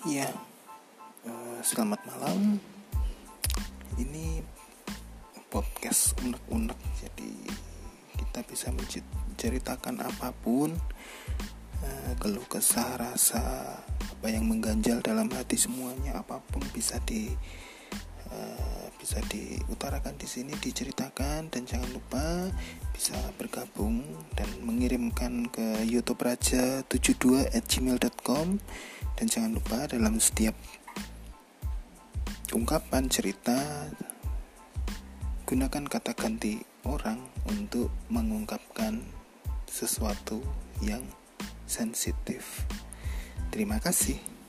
Iya, uh, selamat malam. Ini podcast unek-unek, jadi kita bisa menceritakan apa pun, uh, keluh kesah rasa apa yang mengganjal dalam hati semuanya, apa pun bisa di uh, bisa diutarakan di sini, diceritakan dan jangan lupa bisa bergabung dan mengirimkan ke YouTube Raja 72 at gmail.com dan jangan lupa dalam setiap ungkapan cerita gunakan kata ganti orang untuk mengungkapkan sesuatu yang sensitif. Terima kasih.